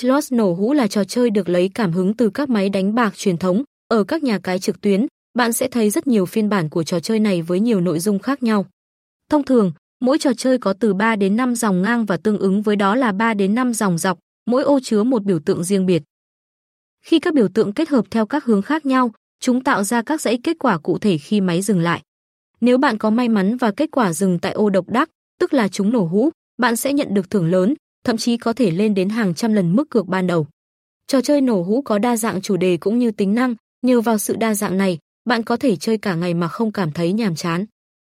Slot nổ hũ là trò chơi được lấy cảm hứng từ các máy đánh bạc truyền thống, ở các nhà cái trực tuyến, bạn sẽ thấy rất nhiều phiên bản của trò chơi này với nhiều nội dung khác nhau. Thông thường, mỗi trò chơi có từ 3 đến 5 dòng ngang và tương ứng với đó là 3 đến 5 dòng dọc, mỗi ô chứa một biểu tượng riêng biệt. Khi các biểu tượng kết hợp theo các hướng khác nhau, chúng tạo ra các dãy kết quả cụ thể khi máy dừng lại. Nếu bạn có may mắn và kết quả dừng tại ô độc đắc, tức là chúng nổ hũ, bạn sẽ nhận được thưởng lớn, thậm chí có thể lên đến hàng trăm lần mức cược ban đầu. Trò chơi nổ hũ có đa dạng chủ đề cũng như tính năng, nhờ vào sự đa dạng này, bạn có thể chơi cả ngày mà không cảm thấy nhàm chán.